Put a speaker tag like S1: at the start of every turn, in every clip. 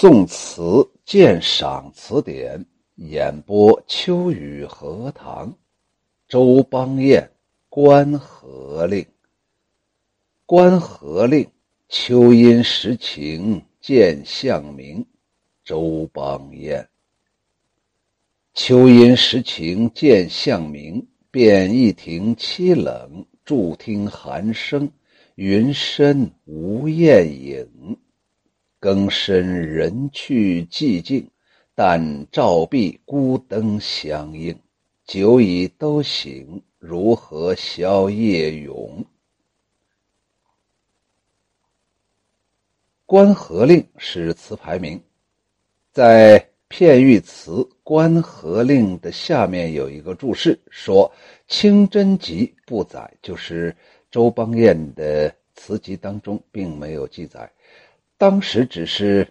S1: 宋词鉴赏词典演播：秋雨荷塘。周邦彦《关河令》。关河令，秋阴时晴见向明。周邦彦。秋阴时晴见向明，便一庭凄冷，助听寒声，云深无雁影。更深人去寂静，但照壁孤灯相映。酒已都醒，如何消夜咏？《关河令》是词牌名，在片玉词《关河令》的下面有一个注释，说清真集不载，就是周邦彦的词集当中并没有记载。当时只是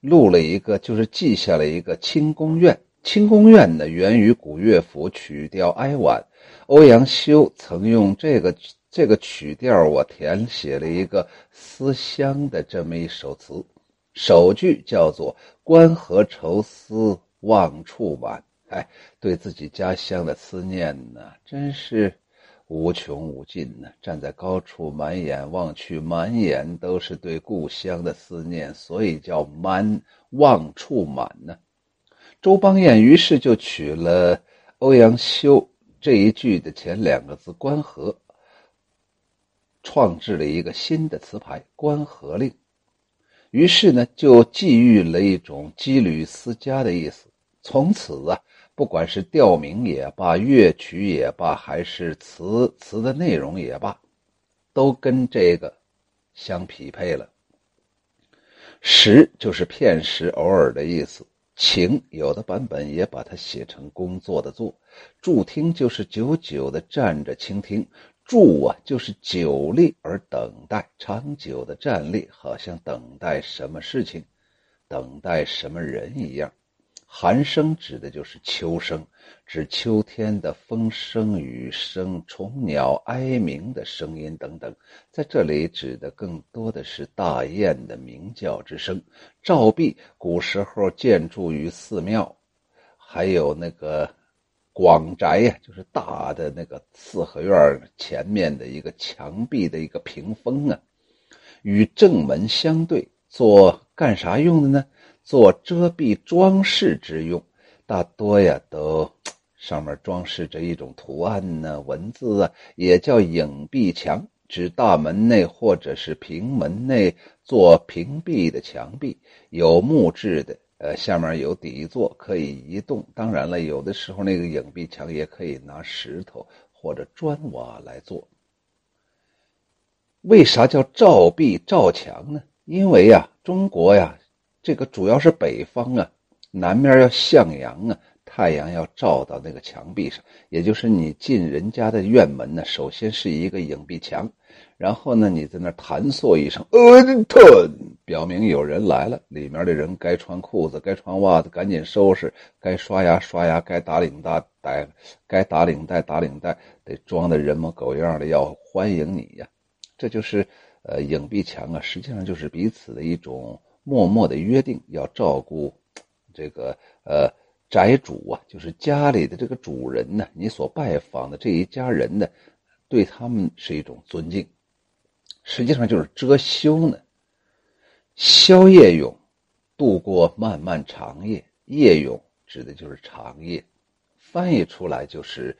S1: 录了一个，就是记下了一个清宫怨。清宫怨呢，源于古乐府曲调哀婉。欧阳修曾用这个这个曲调，我填写了一个思乡的这么一首词。首句叫做“关河愁思望处晚”，哎，对自己家乡的思念呢，真是。无穷无尽呢，站在高处，满眼望去，满眼都是对故乡的思念，所以叫满望处满呢。周邦彦于是就取了欧阳修这一句的前两个字“关河”，创制了一个新的词牌“关河令”。于是呢，就寄寓了一种羁旅思家的意思。从此啊。不管是调名也罢，乐曲也罢，还是词词的内容也罢，都跟这个相匹配了。时就是片时、偶尔的意思。情有的版本也把它写成工作的作。助听就是久久的站着倾听。助啊，就是久立而等待，长久的站立，好像等待什么事情，等待什么人一样。寒声指的就是秋声，指秋天的风声、雨声、虫鸟哀鸣的声音等等。在这里指的更多的是大雁的鸣叫之声。照壁，古时候建筑于寺庙，还有那个广宅呀，就是大的那个四合院前面的一个墙壁的一个屏风啊，与正门相对，做干啥用的呢？做遮蔽装饰之用，大多呀都 上面装饰着一种图案呢，文字啊，也叫影壁墙，指大门内或者是平门内做屏蔽的墙壁，有木质的，呃，下面有底座可以移动。当然了，有的时候那个影壁墙也可以拿石头或者砖瓦来做。为啥叫照壁照墙呢？因为呀，中国呀。这个主要是北方啊，南面要向阳啊，太阳要照到那个墙壁上，也就是你进人家的院门呢，首先是一个影壁墙，然后呢，你在那弹嗦一声，呃，特表明有人来了，里面的人该穿裤子，该穿袜子，赶紧收拾，该刷牙刷牙，该打领带带，该打领带打领带，得装的人模狗样的要欢迎你呀，这就是呃影壁墙啊，实际上就是彼此的一种。默默的约定要照顾这个呃宅主啊，就是家里的这个主人呢，你所拜访的这一家人呢，对他们是一种尊敬，实际上就是遮羞呢。宵夜咏，度过漫漫长夜。夜咏指的就是长夜，翻译出来就是：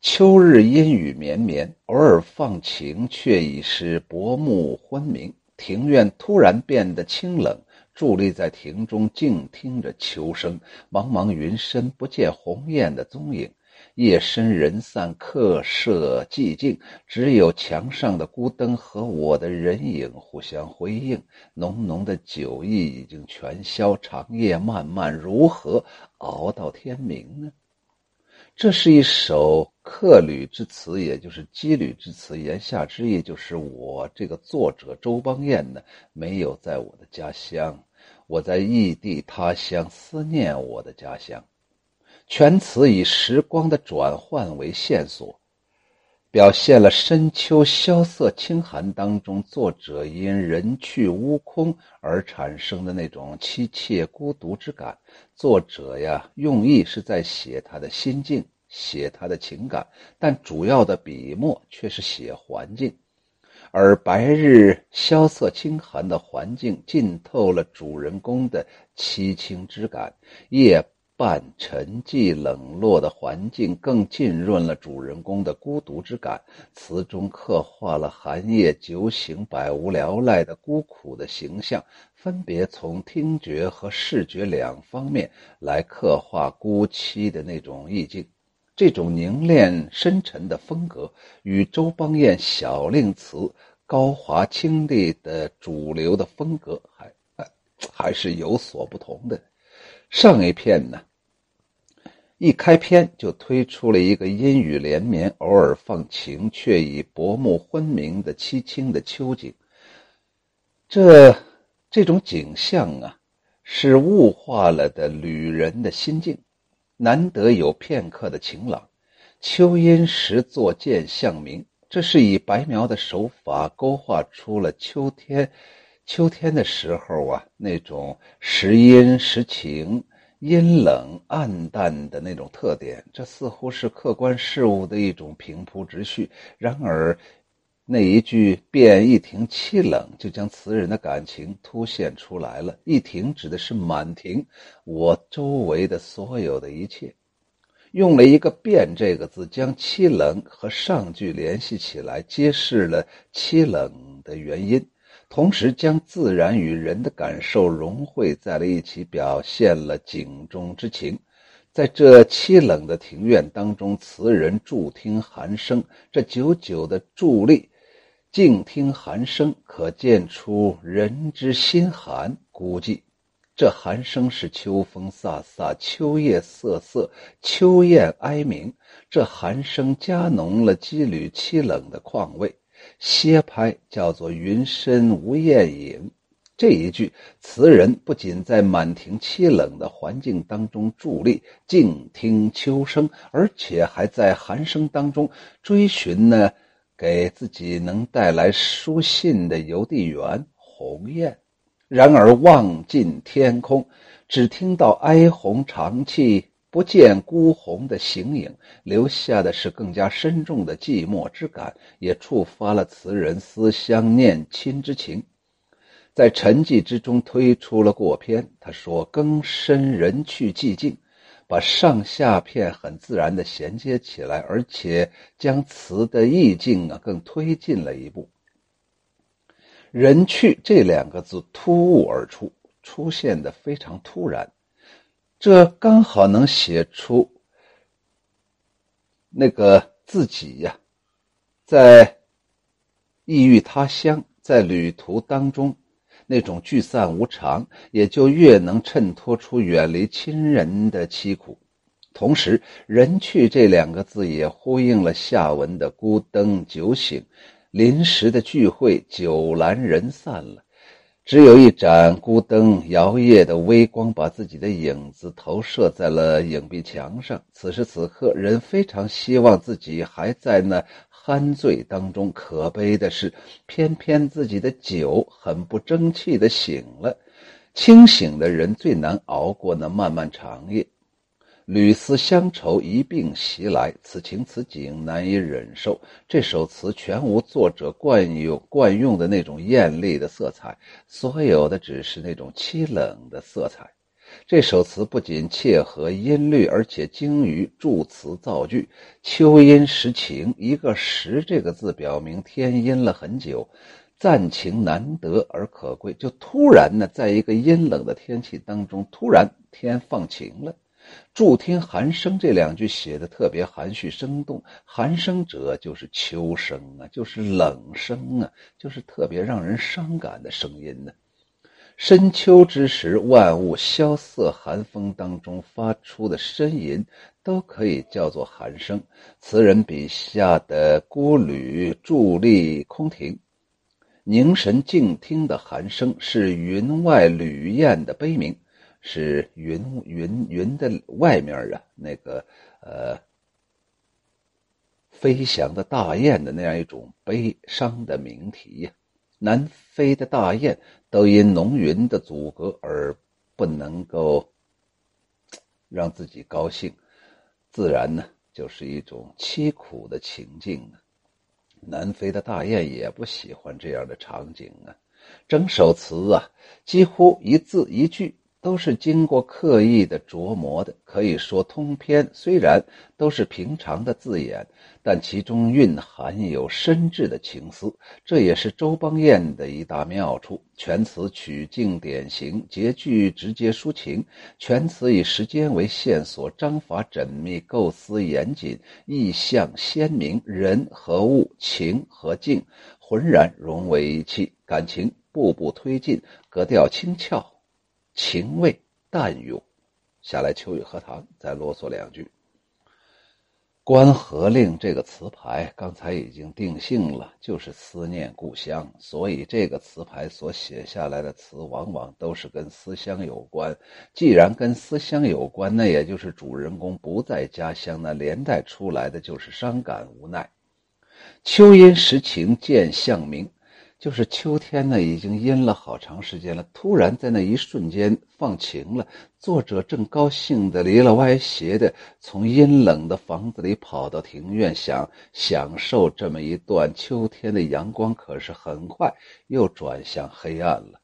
S1: 秋日阴雨绵绵，偶尔放晴，却已是薄暮昏明。庭院突然变得清冷，伫立在庭中，静听着秋声。茫茫云深，不见鸿雁的踪影。夜深人散，客舍寂静，只有墙上的孤灯和我的人影互相辉映。浓浓的酒意已经全消，长夜漫漫，如何熬到天明呢？这是一首客旅之词，也就是羁旅之词。言下之意就是我这个作者周邦彦呢，没有在我的家乡，我在异地他乡思念我的家乡。全词以时光的转换为线索，表现了深秋萧瑟清寒当中，作者因人去屋空而产生的那种凄切孤独之感。作者呀，用意是在写他的心境，写他的情感，但主要的笔墨却是写环境。而白日萧瑟清寒的环境，浸透了主人公的凄清之感；夜。半沉寂冷落的环境，更浸润了主人公的孤独之感。词中刻画了寒夜酒醒、百无聊赖的孤苦的形象，分别从听觉和视觉两方面来刻画孤凄的那种意境。这种凝练深沉的风格，与周邦彦小令词高华清丽的主流的风格还还还是有所不同的。上一片呢？一开篇就推出了一个阴雨连绵、偶尔放晴却已薄暮昏明的凄清的秋景。这这种景象啊，是物化了的旅人的心境。难得有片刻的晴朗，秋阴时作见向明。这是以白描的手法勾画出了秋天，秋天的时候啊，那种时阴时晴。阴冷暗淡的那种特点，这似乎是客观事物的一种平铺直叙。然而，那一句“便一庭凄冷”，就将词人的感情凸显出来了。一庭指的是满庭，我周围的所有的一切。用了一个“便”这个字，将凄冷和上句联系起来，揭示了凄冷的原因。同时，将自然与人的感受融汇在了一起，表现了景中之情。在这凄冷的庭院当中，词人助听寒声，这久久的伫立，静听寒声，可见出人之心寒孤寂。这寒声是秋风飒飒，秋叶瑟瑟，秋雁哀鸣。这寒声加浓了羁旅凄冷的况味。歇拍叫做“云深无雁影”，这一句词人不仅在满庭凄冷的环境当中伫立静听秋声，而且还在寒声当中追寻呢，给自己能带来书信的邮递员鸿雁。然而望尽天空，只听到哀鸿长泣。不见孤鸿的形影，留下的是更加深重的寂寞之感，也触发了词人思乡念亲之情，在沉寂之中推出了过篇。他说：“更深人去寂静，把上下片很自然的衔接起来，而且将词的意境啊更推进了一步。人去这两个字突兀而出，出现的非常突然。”这刚好能写出那个自己呀，在异域他乡，在旅途当中那种聚散无常，也就越能衬托出远离亲人的凄苦。同时，“人去”这两个字也呼应了下文的孤灯酒醒，临时的聚会，酒阑人散了。只有一盏孤灯摇曳的微光，把自己的影子投射在了影壁墙上。此时此刻，人非常希望自己还在那酣醉当中。可悲的是，偏偏自己的酒很不争气的醒了。清醒的人最难熬过那漫漫长夜。缕丝乡愁一并袭来，此情此景难以忍受。这首词全无作者惯用惯用的那种艳丽的色彩，所有的只是那种凄冷的色彩。这首词不仅切合音律，而且精于助词造句。秋阴时晴，一个“时”这个字表明天阴了很久，暂晴难得而可贵。就突然呢，在一个阴冷的天气当中，突然天放晴了。助听寒声这两句写的特别含蓄生动，寒声者就是秋声啊，就是冷声啊，就是特别让人伤感的声音呢。深秋之时，万物萧瑟，寒风当中发出的呻吟，都可以叫做寒声。词人笔下的孤旅伫立空庭，凝神静听的寒声，是云外旅雁的悲鸣。是云云云的外面啊，那个呃，飞翔的大雁的那样一种悲伤的鸣啼呀。南飞的大雁都因浓云的阻隔而不能够让自己高兴，自然呢就是一种凄苦的情境啊。南飞的大雁也不喜欢这样的场景啊。整首词啊，几乎一字一句。都是经过刻意的琢磨的，可以说通篇虽然都是平常的字眼，但其中蕴含有深挚的情思，这也是周邦彦的一大妙处。全词取境典型，结句直接抒情，全词以时间为线索，章法缜密，构思严谨，意象鲜明，人和物、情和境浑然融为一气，感情步步推进，格调轻俏。情味淡用，下来秋雨荷塘再啰嗦两句。关河令这个词牌刚才已经定性了，就是思念故乡，所以这个词牌所写下来的词往往都是跟思乡有关。既然跟思乡有关，那也就是主人公不在家乡，那连带出来的就是伤感无奈。秋阴时晴见向明。就是秋天呢，已经阴了好长时间了。突然在那一瞬间放晴了，作者正高兴的离了歪斜的，从阴冷的房子里跑到庭院，想享受这么一段秋天的阳光。可是很快又转向黑暗了，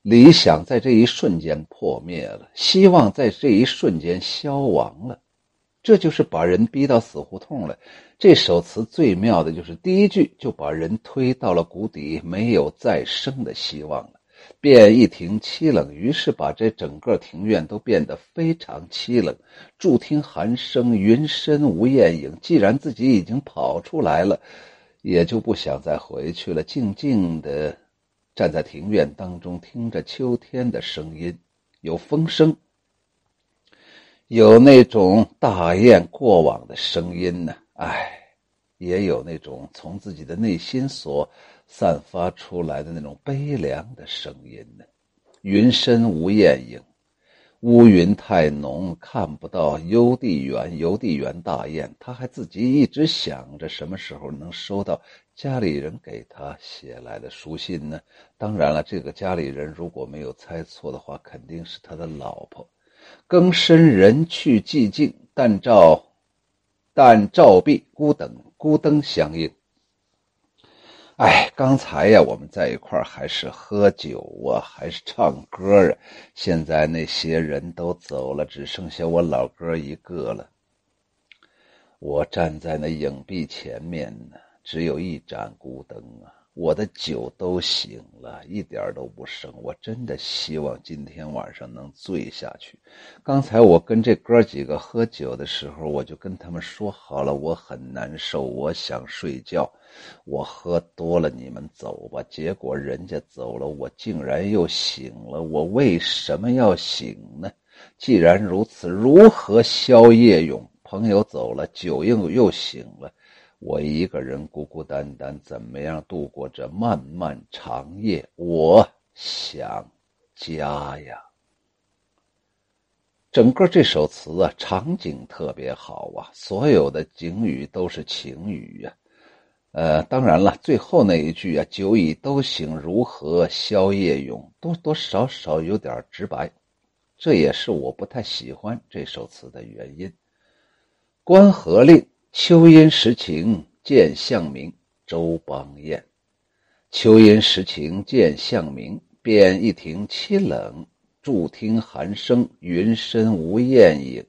S1: 理想在这一瞬间破灭了，希望在这一瞬间消亡了。这就是把人逼到死胡同了。这首词最妙的就是第一句就把人推到了谷底，没有再生的希望了。便一庭凄冷，于是把这整个庭院都变得非常凄冷。助听寒声，云深无雁影。既然自己已经跑出来了，也就不想再回去了，静静的站在庭院当中，听着秋天的声音，有风声。有那种大雁过往的声音呢，唉，也有那种从自己的内心所散发出来的那种悲凉的声音呢。云深无雁影，乌云太浓，看不到邮递员。邮递员大雁，他还自己一直想着什么时候能收到家里人给他写来的书信呢？当然了，这个家里人如果没有猜错的话，肯定是他的老婆。更深人去寂静，但照，但照壁孤灯孤灯相映。哎，刚才呀，我们在一块还是喝酒啊，还是唱歌啊。现在那些人都走了，只剩下我老哥一个了。我站在那影壁前面呢，只有一盏孤灯啊。我的酒都醒了，一点都不剩。我真的希望今天晚上能醉下去。刚才我跟这哥几个喝酒的时候，我就跟他们说好了，我很难受，我想睡觉。我喝多了，你们走吧。结果人家走了，我竟然又醒了。我为什么要醒呢？既然如此，如何消夜涌？朋友走了，酒又又醒了。我一个人孤孤单单，怎么样度过这漫漫长夜？我想家呀。整个这首词啊，场景特别好啊，所有的景语都是情语呀。呃，当然了，最后那一句啊，“酒已都醒，如何消夜涌”，多多少少有点直白，这也是我不太喜欢这首词的原因。关河令。秋阴时晴见向明，周邦彦。秋阴时晴见向明，便一庭凄冷，助听寒声，云深无雁影。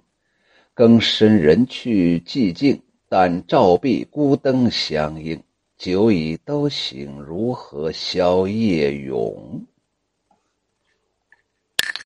S1: 更深人去寂静，但照壁孤灯相映。酒已都醒，如何消夜永？